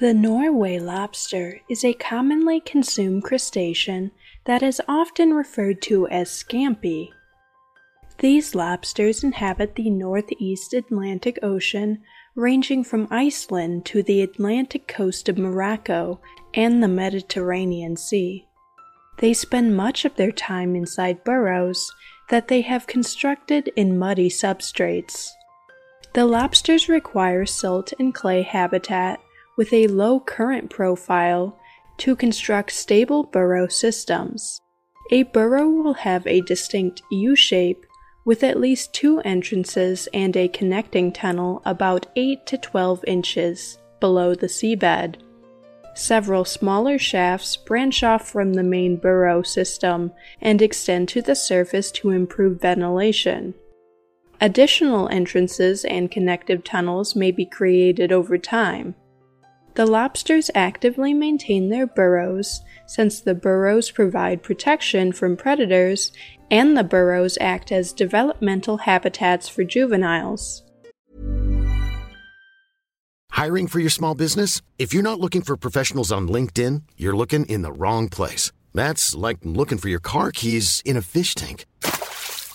The Norway lobster is a commonly consumed crustacean that is often referred to as scampi. These lobsters inhabit the northeast Atlantic Ocean, ranging from Iceland to the Atlantic coast of Morocco and the Mediterranean Sea. They spend much of their time inside burrows that they have constructed in muddy substrates. The lobsters require silt and clay habitat with a low current profile to construct stable burrow systems. A burrow will have a distinct U shape with at least two entrances and a connecting tunnel about 8 to 12 inches below the seabed. Several smaller shafts branch off from the main burrow system and extend to the surface to improve ventilation. Additional entrances and connective tunnels may be created over time. The lobsters actively maintain their burrows since the burrows provide protection from predators and the burrows act as developmental habitats for juveniles. Hiring for your small business? If you're not looking for professionals on LinkedIn, you're looking in the wrong place. That's like looking for your car keys in a fish tank.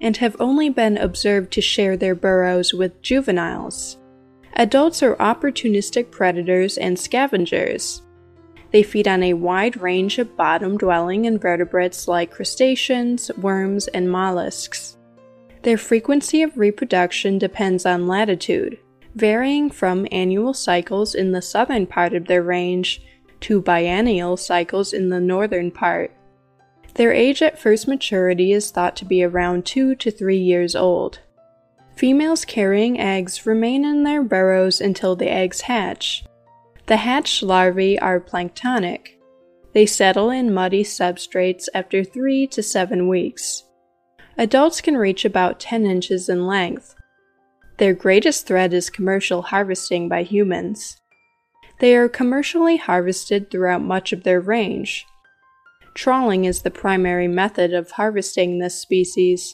and have only been observed to share their burrows with juveniles. Adults are opportunistic predators and scavengers. They feed on a wide range of bottom dwelling invertebrates like crustaceans, worms, and mollusks. Their frequency of reproduction depends on latitude, varying from annual cycles in the southern part of their range to biennial cycles in the northern part. Their age at first maturity is thought to be around 2 to 3 years old. Females carrying eggs remain in their burrows until the eggs hatch. The hatched larvae are planktonic. They settle in muddy substrates after 3 to 7 weeks. Adults can reach about 10 inches in length. Their greatest threat is commercial harvesting by humans. They are commercially harvested throughout much of their range. Trawling is the primary method of harvesting this species.